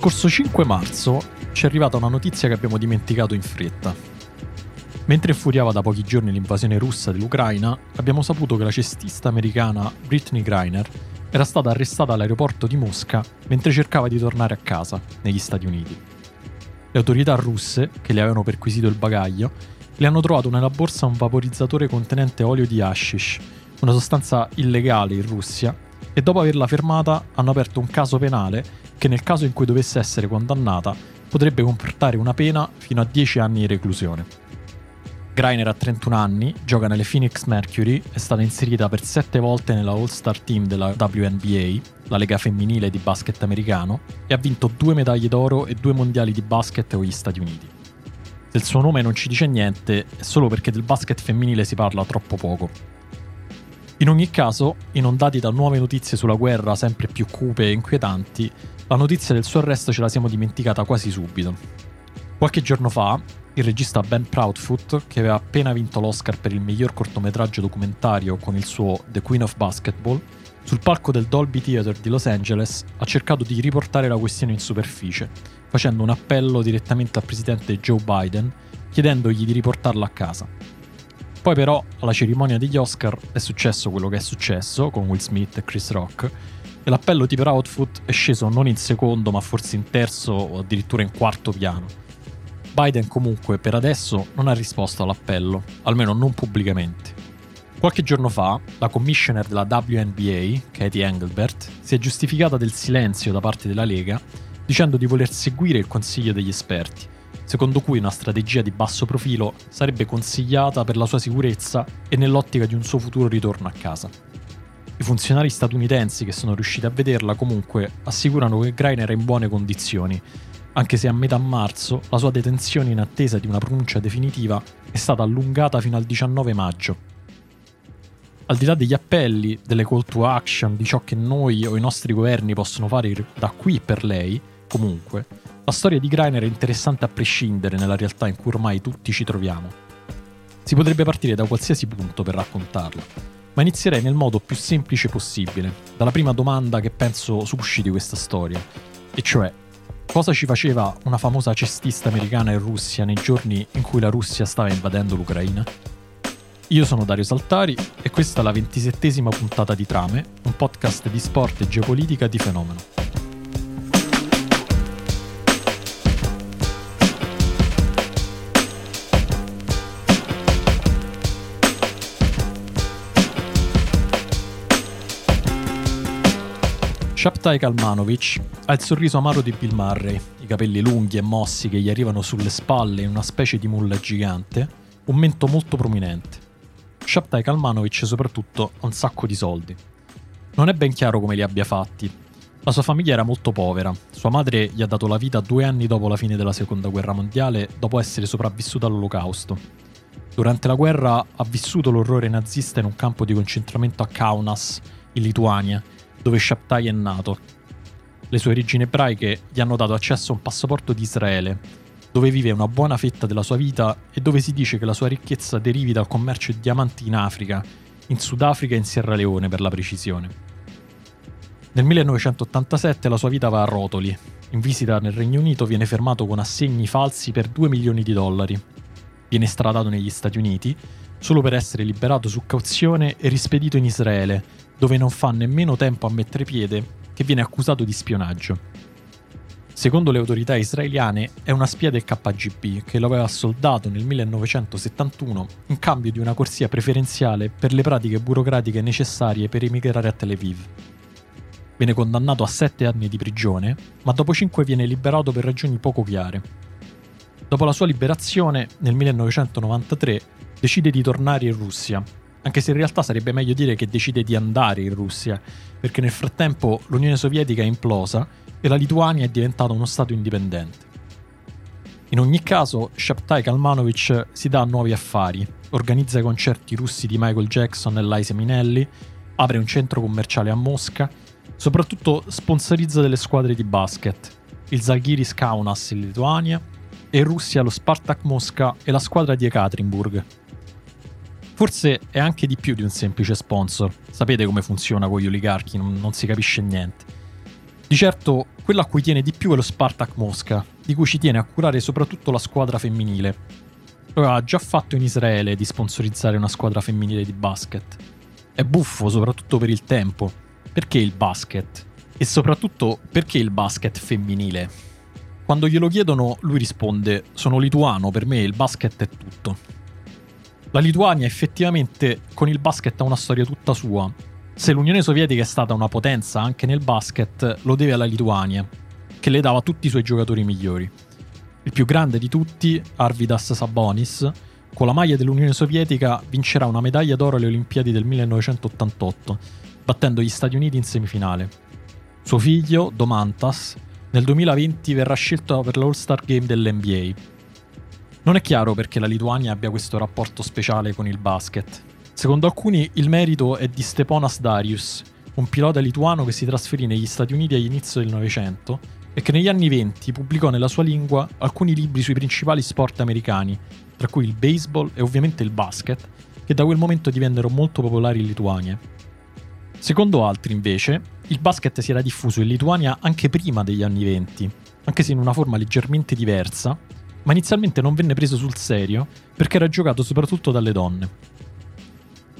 Scorso 5 marzo ci è arrivata una notizia che abbiamo dimenticato in fretta. Mentre infuriava da pochi giorni l'invasione russa dell'Ucraina, abbiamo saputo che la cestista americana Britney Griner era stata arrestata all'aeroporto di Mosca mentre cercava di tornare a casa, negli Stati Uniti. Le autorità russe, che le avevano perquisito il bagaglio, le hanno trovato nella borsa un vaporizzatore contenente olio di hashish, una sostanza illegale in Russia, e dopo averla fermata hanno aperto un caso penale che nel caso in cui dovesse essere condannata potrebbe comportare una pena fino a 10 anni di reclusione. Greiner ha 31 anni, gioca nelle Phoenix Mercury, è stata inserita per 7 volte nella All-Star Team della WNBA, la lega femminile di basket americano, e ha vinto due medaglie d'oro e due mondiali di basket con gli Stati Uniti. Se il suo nome non ci dice niente, è solo perché del basket femminile si parla troppo poco. In ogni caso, inondati da nuove notizie sulla guerra sempre più cupe e inquietanti, la notizia del suo arresto ce la siamo dimenticata quasi subito. Qualche giorno fa, il regista Ben Proudfoot, che aveva appena vinto l'Oscar per il miglior cortometraggio documentario con il suo The Queen of Basketball, sul palco del Dolby Theatre di Los Angeles ha cercato di riportare la questione in superficie, facendo un appello direttamente al presidente Joe Biden, chiedendogli di riportarla a casa. Poi però alla cerimonia degli Oscar è successo quello che è successo con Will Smith e Chris Rock e l'appello di Proudfoot è sceso non in secondo ma forse in terzo o addirittura in quarto piano. Biden comunque per adesso non ha risposto all'appello, almeno non pubblicamente. Qualche giorno fa, la commissioner della WNBA, Katie Engelbert, si è giustificata del silenzio da parte della Lega, dicendo di voler seguire il consiglio degli esperti, secondo cui una strategia di basso profilo sarebbe consigliata per la sua sicurezza e nell'ottica di un suo futuro ritorno a casa. I funzionari statunitensi che sono riusciti a vederla comunque assicurano che Greiner è in buone condizioni, anche se a metà marzo la sua detenzione in attesa di una pronuncia definitiva è stata allungata fino al 19 maggio. Al di là degli appelli, delle call to action, di ciò che noi o i nostri governi possono fare da qui per lei, comunque, la storia di Greiner è interessante a prescindere nella realtà in cui ormai tutti ci troviamo. Si potrebbe partire da qualsiasi punto per raccontarla, ma inizierei nel modo più semplice possibile, dalla prima domanda che penso susciti questa storia, e cioè cosa ci faceva una famosa cestista americana in Russia nei giorni in cui la Russia stava invadendo l'Ucraina? Io sono Dario Saltari e questa è la ventisettesima puntata di Trame, un podcast di sport e geopolitica di fenomeno. Shaptai Kalmanovic ha il sorriso amaro di Bill Murray, i capelli lunghi e mossi che gli arrivano sulle spalle in una specie di mulla gigante, un mento molto prominente. Shaptai Kalmanovic soprattutto ha un sacco di soldi. Non è ben chiaro come li abbia fatti. La sua famiglia era molto povera, sua madre gli ha dato la vita due anni dopo la fine della seconda guerra mondiale, dopo essere sopravvissuta all'olocausto. Durante la guerra ha vissuto l'orrore nazista in un campo di concentramento a Kaunas, in Lituania, dove Shabtai è nato. Le sue origini ebraiche gli hanno dato accesso a un passaporto di Israele, dove vive una buona fetta della sua vita e dove si dice che la sua ricchezza derivi dal commercio di diamanti in Africa, in Sudafrica e in Sierra Leone per la precisione. Nel 1987 la sua vita va a rotoli. In visita nel Regno Unito viene fermato con assegni falsi per 2 milioni di dollari. Viene stradato negli Stati Uniti solo per essere liberato su cauzione e rispedito in Israele, dove non fa nemmeno tempo a mettere piede, che viene accusato di spionaggio. Secondo le autorità israeliane è una spia del KGB che lo aveva soldato nel 1971 in cambio di una corsia preferenziale per le pratiche burocratiche necessarie per emigrare a Tel Aviv. Viene condannato a 7 anni di prigione, ma dopo 5 viene liberato per ragioni poco chiare. Dopo la sua liberazione, nel 1993, decide di tornare in Russia anche se in realtà sarebbe meglio dire che decide di andare in Russia, perché nel frattempo l'Unione Sovietica è implosa e la Lituania è diventata uno Stato indipendente. In ogni caso, Shaptai Kalmanovic si dà a nuovi affari, organizza i concerti russi di Michael Jackson e Liza Minelli, apre un centro commerciale a Mosca, soprattutto sponsorizza delle squadre di basket, il Zalgiris Kaunas in Lituania e in Russia lo Spartak Mosca e la squadra di Ekaterinburg, Forse è anche di più di un semplice sponsor. Sapete come funziona con gli oligarchi, non, non si capisce niente. Di certo, quello a cui tiene di più è lo Spartak Mosca, di cui ci tiene a curare soprattutto la squadra femminile. Lo aveva già fatto in Israele di sponsorizzare una squadra femminile di basket. È buffo soprattutto per il tempo. Perché il basket? E soprattutto perché il basket femminile? Quando glielo chiedono, lui risponde: Sono lituano, per me il basket è tutto. La Lituania effettivamente con il basket ha una storia tutta sua. Se l'Unione Sovietica è stata una potenza anche nel basket, lo deve alla Lituania, che le dava tutti i suoi giocatori migliori. Il più grande di tutti, Arvidas Sabonis, con la maglia dell'Unione Sovietica vincerà una medaglia d'oro alle Olimpiadi del 1988, battendo gli Stati Uniti in semifinale. Suo figlio, Domantas, nel 2020 verrà scelto per l'All-Star Game dell'NBA non è chiaro perché la Lituania abbia questo rapporto speciale con il basket. Secondo alcuni il merito è di Steponas Darius, un pilota lituano che si trasferì negli Stati Uniti all'inizio del Novecento e che negli anni venti pubblicò nella sua lingua alcuni libri sui principali sport americani, tra cui il baseball e ovviamente il basket, che da quel momento divennero molto popolari in Lituania. Secondo altri, invece, il basket si era diffuso in Lituania anche prima degli anni venti, anche se in una forma leggermente diversa, ma inizialmente non venne preso sul serio perché era giocato soprattutto dalle donne.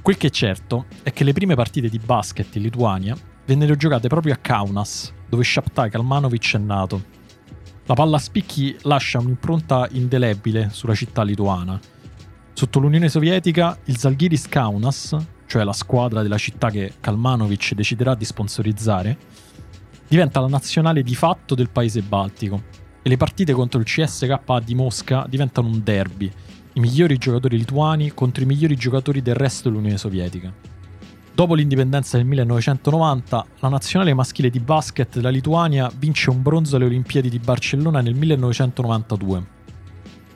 Quel che è certo è che le prime partite di basket in Lituania vennero giocate proprio a Kaunas, dove Shaptai Kalmanovic è nato. La palla a spicchi lascia un'impronta indelebile sulla città lituana. Sotto l'Unione Sovietica, il Zalgiris Kaunas, cioè la squadra della città che Kalmanovic deciderà di sponsorizzare, diventa la nazionale di fatto del paese baltico e le partite contro il CSKA di Mosca diventano un derby, i migliori giocatori lituani contro i migliori giocatori del resto dell'Unione Sovietica. Dopo l'indipendenza del 1990, la nazionale maschile di basket della Lituania vince un bronzo alle Olimpiadi di Barcellona nel 1992.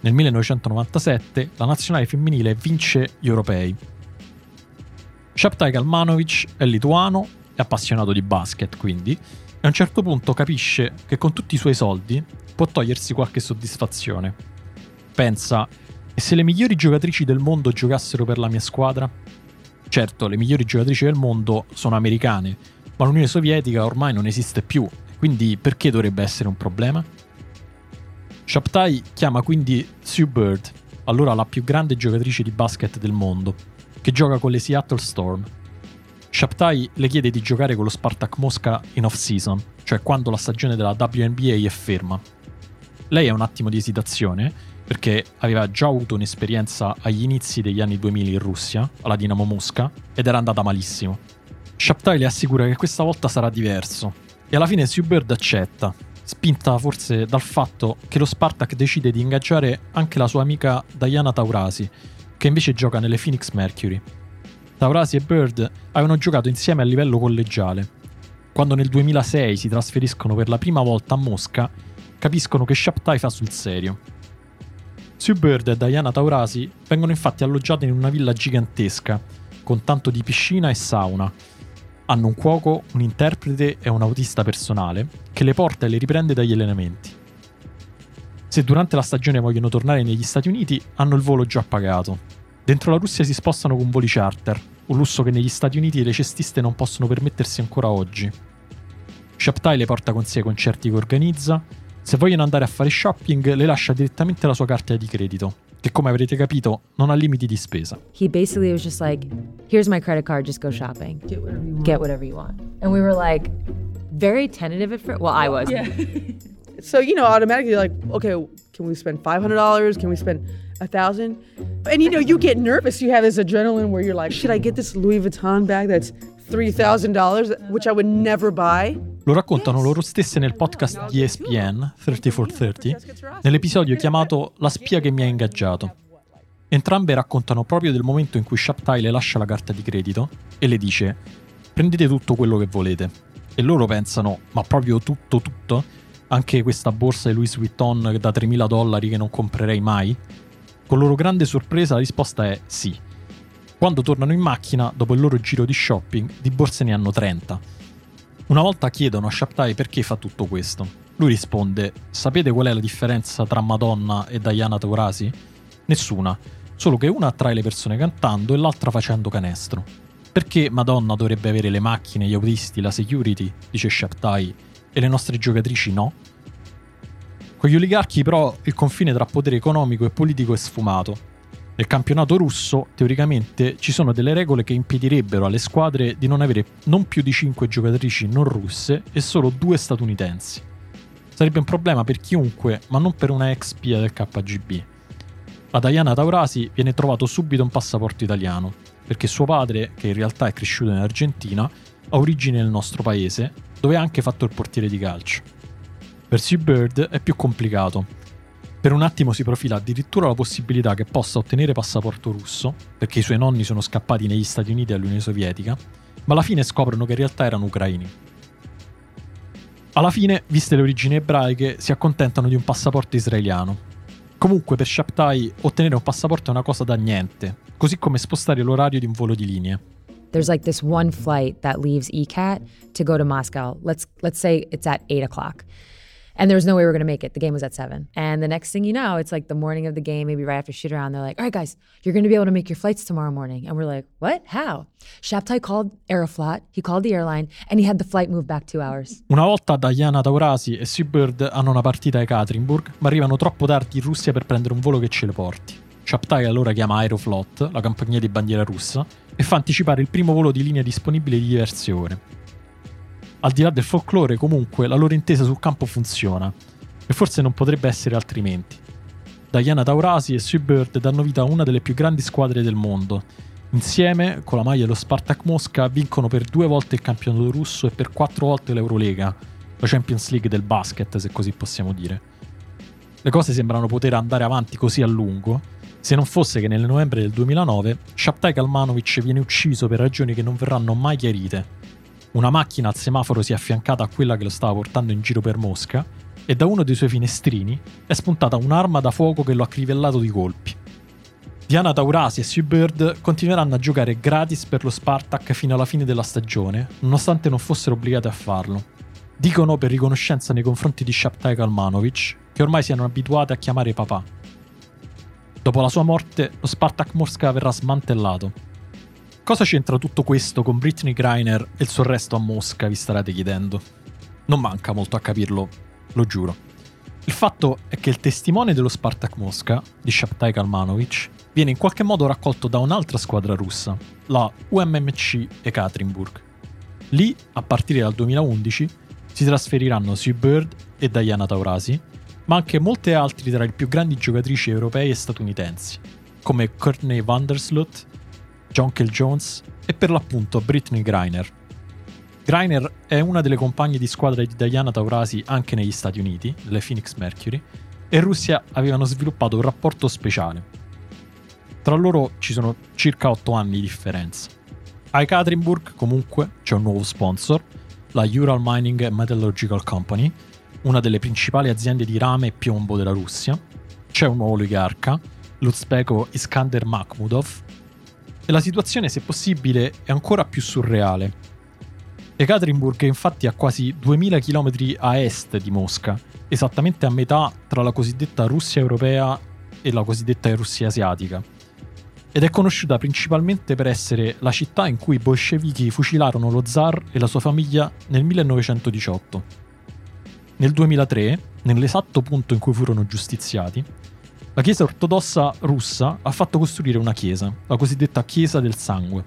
Nel 1997 la nazionale femminile vince gli europei. Shaptai Kalmanovic è lituano, è appassionato di basket quindi, e a un certo punto capisce che con tutti i suoi soldi può togliersi qualche soddisfazione. Pensa, e se le migliori giocatrici del mondo giocassero per la mia squadra? Certo, le migliori giocatrici del mondo sono americane, ma l'Unione Sovietica ormai non esiste più, quindi perché dovrebbe essere un problema? Shaptai chiama quindi Sue Bird, allora la più grande giocatrice di basket del mondo, che gioca con le Seattle Storm. Shaptai le chiede di giocare con lo Spartak Mosca in off-season, cioè quando la stagione della WNBA è ferma, lei ha un attimo di esitazione perché aveva già avuto un'esperienza agli inizi degli anni 2000 in Russia, alla Dinamo Mosca, ed era andata malissimo. Shaptai le assicura che questa volta sarà diverso, e alla fine Subird accetta, spinta forse dal fatto che lo Spartak decide di ingaggiare anche la sua amica Diana Taurasi, che invece gioca nelle Phoenix Mercury. Taurasi e Bird avevano giocato insieme a livello collegiale. Quando nel 2006 si trasferiscono per la prima volta a Mosca, capiscono che Shaptai fa sul serio. Sue Bird e Diana Taurasi vengono infatti alloggiate in una villa gigantesca, con tanto di piscina e sauna. Hanno un cuoco, un interprete e un autista personale che le porta e le riprende dagli allenamenti. Se durante la stagione vogliono tornare negli Stati Uniti, hanno il volo già pagato. Dentro la Russia si spostano con voli charter, un lusso che negli Stati Uniti le cestiste non possono permettersi ancora oggi. Shaptai le porta con sé ai concerti che organizza, se vogliono andare a fare shopping, le lascia direttamente la sua carta di credito, che come avrete capito non ha limiti di spesa. He basically was just like, here's my credit card, just go shopping. Get whatever you want. Get whatever you want. And we were like, very tentative at first. Well, I was. Yeah. so, you know, automatically like, okay, can we spend $500? Can we spend a thousand? And you know, you get nervous. You have this adrenaline where you're like, should I get this Louis Vuitton bag that's $3,000, which I would never buy? Lo raccontano loro stesse nel podcast di ESPN 3430, nell'episodio chiamato La spia che mi ha ingaggiato. Entrambe raccontano proprio del momento in cui Shaptai le lascia la carta di credito e le dice prendete tutto quello che volete. E loro pensano, ma proprio tutto tutto? Anche questa borsa di Louis Vuitton da 3.000 dollari che non comprerei mai? Con loro grande sorpresa la risposta è sì. Quando tornano in macchina, dopo il loro giro di shopping, di borse ne hanno 30 una volta chiedono a Shaptai perché fa tutto questo. Lui risponde: Sapete qual è la differenza tra Madonna e Diana Taurasi? Nessuna, solo che una attrae le persone cantando e l'altra facendo canestro. Perché Madonna dovrebbe avere le macchine, gli autisti, la security? dice Shaptai. e le nostre giocatrici no? Con gli oligarchi però il confine tra potere economico e politico è sfumato. Nel campionato russo, teoricamente, ci sono delle regole che impedirebbero alle squadre di non avere non più di 5 giocatrici non russe e solo 2 statunitensi. Sarebbe un problema per chiunque, ma non per una ex spia del KGB. A Diana Taurasi viene trovato subito un passaporto italiano, perché suo padre, che in realtà è cresciuto in Argentina, ha origini nel nostro paese, dove ha anche fatto il portiere di calcio. Per Sue Bird è più complicato. Per un attimo si profila addirittura la possibilità che possa ottenere passaporto russo, perché i suoi nonni sono scappati negli Stati Uniti e all'Unione Sovietica, ma alla fine scoprono che in realtà erano ucraini. Alla fine, viste le origini ebraiche, si accontentano di un passaporto israeliano, Comunque per Shaptai ottenere un passaporto è una cosa da niente, così come spostare l'orario di un volo di linea. There's like this one flight that leaves ECAT to go to Moscow. Let's let's say it's at eight o'clock. And there was no way we were going to make it. The game was at seven. And the next thing you know, it's like the morning of the game, maybe right after shoot around. They're like, all right, guys, you're going to be able to make your flights tomorrow morning. And we're like, what? How? Shaptai called Aeroflot. He called the airline and he had the flight move back two hours. Una volta Diana Taurasi e Seabird hanno una partita a Ekaterinburg, ma arrivano troppo tardi in Russia per prendere un volo che ce le porti. Shaptai allora chiama Aeroflot, la compagnia di bandiera russa, e fa anticipare il primo volo di linea disponibile di diverse ore. Al di là del folklore, comunque, la loro intesa sul campo funziona. E forse non potrebbe essere altrimenti. Diana Taurasi e Sue Bird danno vita a una delle più grandi squadre del mondo. Insieme, con la maglia dello Spartak Mosca, vincono per due volte il campionato russo e per quattro volte l'Eurolega, la Champions League del basket, se così possiamo dire. Le cose sembrano poter andare avanti così a lungo, se non fosse che nel novembre del 2009 Shaptai Kalmanovic viene ucciso per ragioni che non verranno mai chiarite una macchina al semaforo si è affiancata a quella che lo stava portando in giro per Mosca e da uno dei suoi finestrini è spuntata un'arma da fuoco che lo ha crivellato di colpi. Diana Taurasi e Seabird continueranno a giocare gratis per lo Spartak fino alla fine della stagione, nonostante non fossero obbligate a farlo. Dicono per riconoscenza nei confronti di Shaptai Kalmanovic, che ormai siano abituate a chiamare papà. Dopo la sua morte, lo Spartak Mosca verrà smantellato Cosa c'entra tutto questo con Britney Griner e il suo arresto a Mosca, vi starete chiedendo? Non manca molto a capirlo, lo giuro. Il fatto è che il testimone dello Spartak Mosca, di Shaptai Kalmanovic, viene in qualche modo raccolto da un'altra squadra russa, la UMMC Ekaterinburg. Lì, a partire dal 2011, si trasferiranno Sue Bird e Diana Taurasi, ma anche molte altre tra le più grandi giocatrici europee e statunitensi, come Courtney Vandersloot Jonkel Jones e per l'appunto Britney Griner. Griner è una delle compagne di squadra di Diana Taurasi anche negli Stati Uniti, le Phoenix Mercury, e Russia avevano sviluppato un rapporto speciale. Tra loro ci sono circa 8 anni di differenza. A Ekaterinburg comunque c'è un nuovo sponsor, la Ural Mining and Metallurgical Company, una delle principali aziende di rame e piombo della Russia. C'è un nuovo oligarca, l'Uzbeko Iskander Makhmudov, e la situazione, se possibile, è ancora più surreale. Ekaterinburg è infatti a quasi 2000 km a est di Mosca, esattamente a metà tra la cosiddetta Russia europea e la cosiddetta Russia asiatica. Ed è conosciuta principalmente per essere la città in cui i bolscevichi fucilarono lo zar e la sua famiglia nel 1918. Nel 2003, nell'esatto punto in cui furono giustiziati, la Chiesa ortodossa russa ha fatto costruire una chiesa, la cosiddetta Chiesa del Sangue.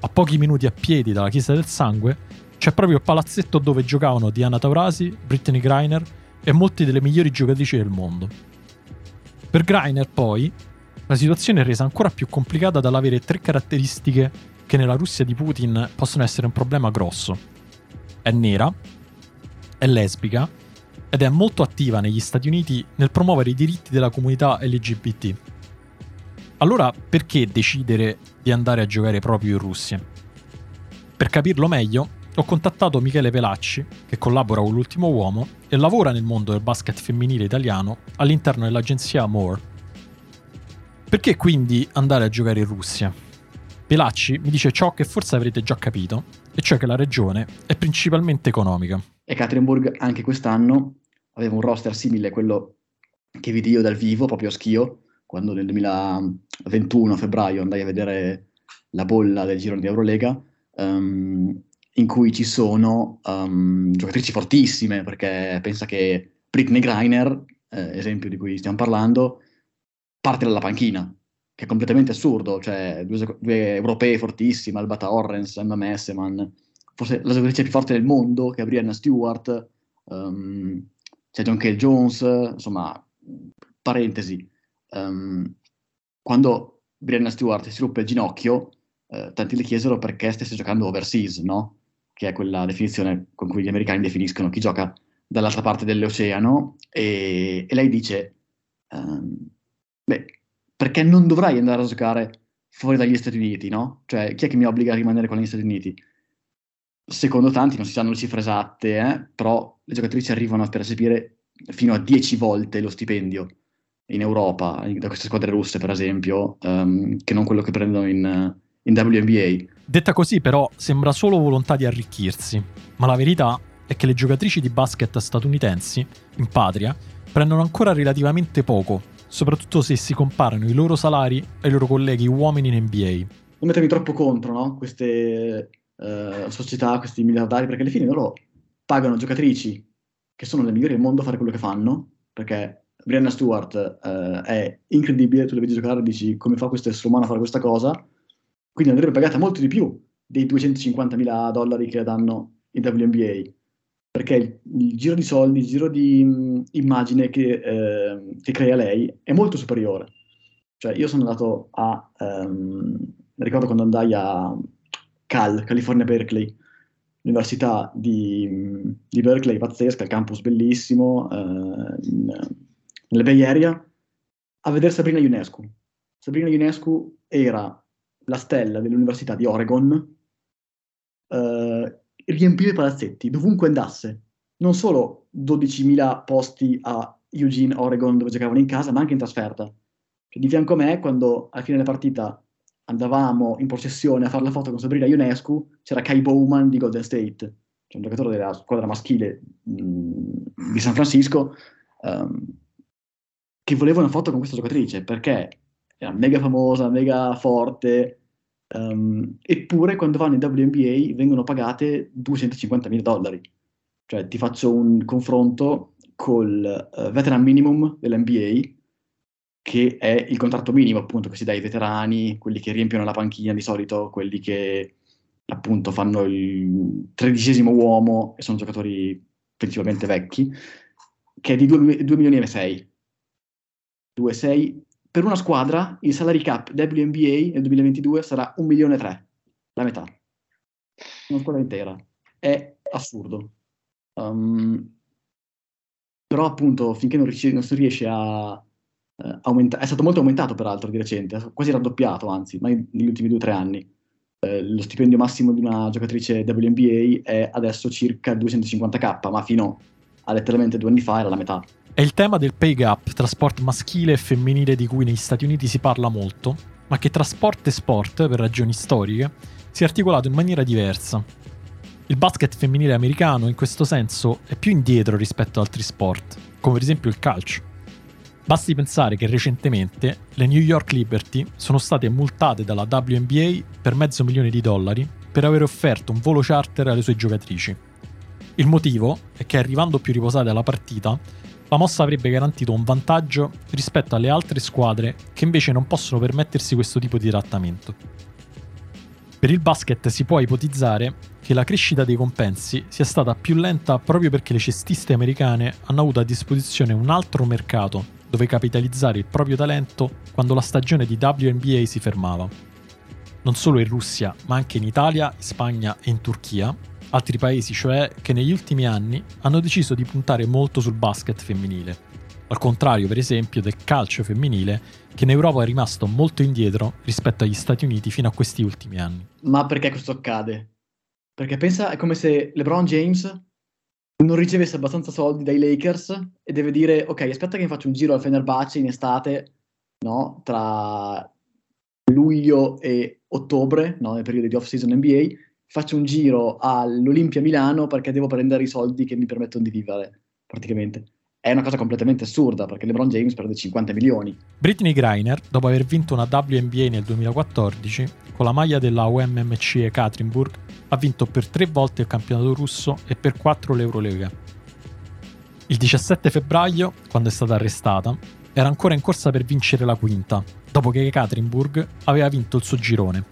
A pochi minuti a piedi dalla Chiesa del Sangue c'è proprio il palazzetto dove giocavano Diana Taurasi, Brittany Griner e molte delle migliori giocatrici del mondo. Per Griner, poi, la situazione è resa ancora più complicata dall'avere tre caratteristiche che nella Russia di Putin possono essere un problema grosso. È nera, è lesbica ed è molto attiva negli Stati Uniti nel promuovere i diritti della comunità LGBT. Allora perché decidere di andare a giocare proprio in Russia? Per capirlo meglio, ho contattato Michele Pelacci, che collabora con l'ultimo uomo e lavora nel mondo del basket femminile italiano all'interno dell'agenzia More. Perché quindi andare a giocare in Russia? Pelacci mi dice ciò che forse avrete già capito, e cioè che la regione è principalmente economica. E Katrinburg anche quest'anno aveva un roster simile a quello che vidi io dal vivo, proprio a Schio, quando nel 2021 a febbraio andai a vedere la bolla del girone di Eurolega. Um, in cui ci sono um, giocatrici fortissime, perché pensa che Britney Griner, eh, esempio di cui stiamo parlando, parte dalla panchina, che è completamente assurdo, cioè due, due europee fortissime, Alba Torrens, Emma Messeman, forse la giocatrice più forte del mondo, che è Brianna Stewart, um, c'è John Cale Jones, insomma, parentesi. Um, quando Brianna Stewart si ruppe il ginocchio, eh, tanti le chiesero perché stesse giocando overseas, no? Che è quella definizione con cui gli americani definiscono chi gioca dall'altra parte dell'oceano, e, e lei dice, um, beh, perché non dovrei andare a giocare fuori dagli Stati Uniti, no? Cioè, chi è che mi obbliga a rimanere con gli Stati Uniti? Secondo tanti, non si sanno le cifre esatte, eh, però le giocatrici arrivano a percepire fino a 10 volte lo stipendio in Europa, da queste squadre russe per esempio, um, che non quello che prendono in, in WNBA. Detta così però sembra solo volontà di arricchirsi, ma la verità è che le giocatrici di basket statunitensi, in patria, prendono ancora relativamente poco, soprattutto se si comparano i loro salari ai loro colleghi uomini in NBA. Non mettermi troppo contro no? queste uh, società, questi miliardari, perché alla fine loro pagano giocatrici che sono le migliori al mondo a fare quello che fanno, perché Brianna Stewart uh, è incredibile, tu le vedi giocare e dici come fa questo essere umano a fare questa cosa, quindi andrebbe pagata molto di più dei 250 mila dollari che danno in WNBA perché il, il, giro di soldi, il giro di mh, immagine che, eh, che, crea lei è molto superiore. Cioè, io sono andato a, um, ricordo quando andai a Cal, California Berkeley, l'università di, di Berkeley, pazzesca, il campus bellissimo, eh, in, nelle Bay Area, a vedere Sabrina Ionescu. Sabrina Ionescu era la stella dell'Università di Oregon, eh, riempiva i palazzetti, dovunque andasse. Non solo 12.000 posti a Eugene, Oregon, dove giocavano in casa, ma anche in trasferta. Cioè, di fianco a me, quando alla fine della partita andavamo in processione a fare la foto con Sabrina Ionescu, c'era Kai Bowman di Golden State, cioè un giocatore della squadra maschile mh, mm, di San Francisco, um, che voleva una foto con questa giocatrice perché era mega famosa, mega forte, Um, eppure quando vanno in WNBA vengono pagate 250 mila dollari. Cioè ti faccio un confronto col uh, veteran minimum dell'NBA, che è il contratto minimo appunto che si dà ai veterani, quelli che riempiono la panchina di solito, quelli che appunto fanno il tredicesimo uomo e sono giocatori principalmente vecchi, che è di 2, milioni e 6. 2,6 per una squadra il salary cap WNBA nel 2022 sarà 1 milione e 3, la metà. Una squadra intera. È assurdo. Um, però appunto finché non, riesce, non si riesce a uh, aumentare, è stato molto aumentato peraltro di recente, quasi raddoppiato anzi, ma negli ultimi 2-3 anni. Uh, lo stipendio massimo di una giocatrice WNBA è adesso circa 250k, ma fino a letteralmente due anni fa era la metà. È il tema del pay gap tra sport maschile e femminile di cui negli Stati Uniti si parla molto, ma che tra sport e sport, per ragioni storiche, si è articolato in maniera diversa. Il basket femminile americano in questo senso è più indietro rispetto ad altri sport, come per esempio il calcio. Basti pensare che recentemente le New York Liberty sono state multate dalla WNBA per mezzo milione di dollari per aver offerto un volo charter alle sue giocatrici. Il motivo è che arrivando più riposate alla partita, la mossa avrebbe garantito un vantaggio rispetto alle altre squadre che invece non possono permettersi questo tipo di trattamento. Per il basket si può ipotizzare che la crescita dei compensi sia stata più lenta proprio perché le cestiste americane hanno avuto a disposizione un altro mercato dove capitalizzare il proprio talento quando la stagione di WNBA si fermava. Non solo in Russia, ma anche in Italia, in Spagna e in Turchia, altri paesi cioè che negli ultimi anni hanno deciso di puntare molto sul basket femminile, al contrario per esempio del calcio femminile che in Europa è rimasto molto indietro rispetto agli Stati Uniti fino a questi ultimi anni. Ma perché questo accade? Perché pensa è come se LeBron James non ricevesse abbastanza soldi dai Lakers e deve dire ok aspetta che mi faccio un giro al Fenerbahce in estate, no? tra luglio e ottobre, no? nel periodo di off-season NBA, faccio un giro all'Olimpia Milano perché devo prendere i soldi che mi permettono di vivere, praticamente. È una cosa completamente assurda perché LeBron James perde 50 milioni. Britney Griner, dopo aver vinto una WNBA nel 2014, con la maglia della UMMC Ekaterinburg, ha vinto per tre volte il campionato russo e per quattro l'Eurolega. Il 17 febbraio, quando è stata arrestata, era ancora in corsa per vincere la quinta, dopo che Ekaterinburg aveva vinto il suo girone.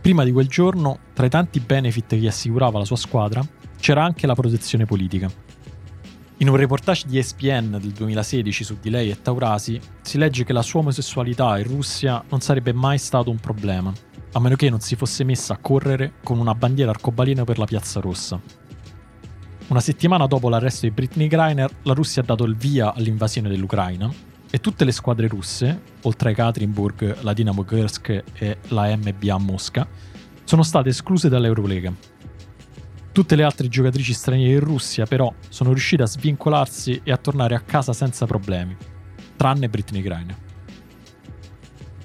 Prima di quel giorno, tra i tanti benefit che assicurava la sua squadra, c'era anche la protezione politica. In un reportage di ESPN del 2016 su di lei e Taurasi si legge che la sua omosessualità in Russia non sarebbe mai stato un problema, a meno che non si fosse messa a correre con una bandiera arcobaleno per la Piazza Rossa. Una settimana dopo l'arresto di Britney Greiner, la Russia ha dato il via all'invasione dell'Ucraina e tutte le squadre russe, oltre a Katerinburg, la Dinamo Kursk e la MBA Mosca, sono state escluse dall'Eurolega Tutte le altre giocatrici straniere in Russia però sono riuscite a svincolarsi e a tornare a casa senza problemi, tranne Britney Griner.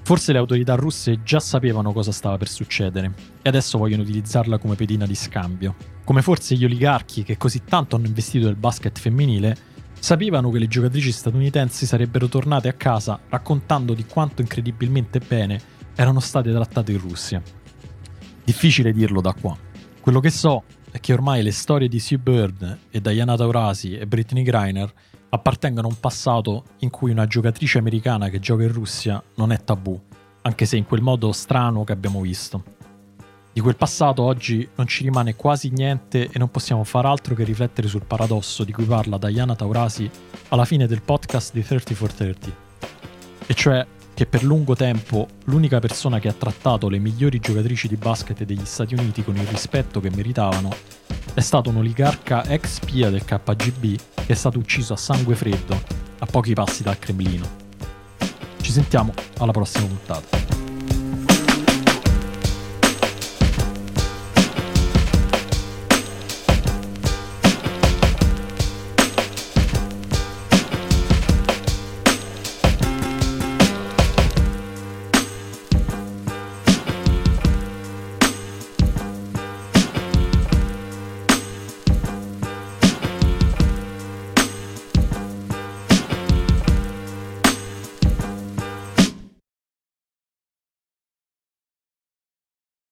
Forse le autorità russe già sapevano cosa stava per succedere e adesso vogliono utilizzarla come pedina di scambio. Come forse gli oligarchi che così tanto hanno investito nel basket femminile sapevano che le giocatrici statunitensi sarebbero tornate a casa raccontando di quanto incredibilmente bene erano state trattate in Russia. Difficile dirlo da qua. Quello che so è che ormai le storie di Sue Bird e Diana Taurasi e Britney Griner appartengono a un passato in cui una giocatrice americana che gioca in Russia non è tabù, anche se in quel modo strano che abbiamo visto. Di quel passato oggi non ci rimane quasi niente e non possiamo far altro che riflettere sul paradosso di cui parla Diana Taurasi alla fine del podcast di 30 for 30. E cioè che per lungo tempo l'unica persona che ha trattato le migliori giocatrici di basket degli Stati Uniti con il rispetto che meritavano è stato un oligarca ex spia del KGB che è stato ucciso a sangue freddo a pochi passi dal Cremlino. Ci sentiamo alla prossima puntata.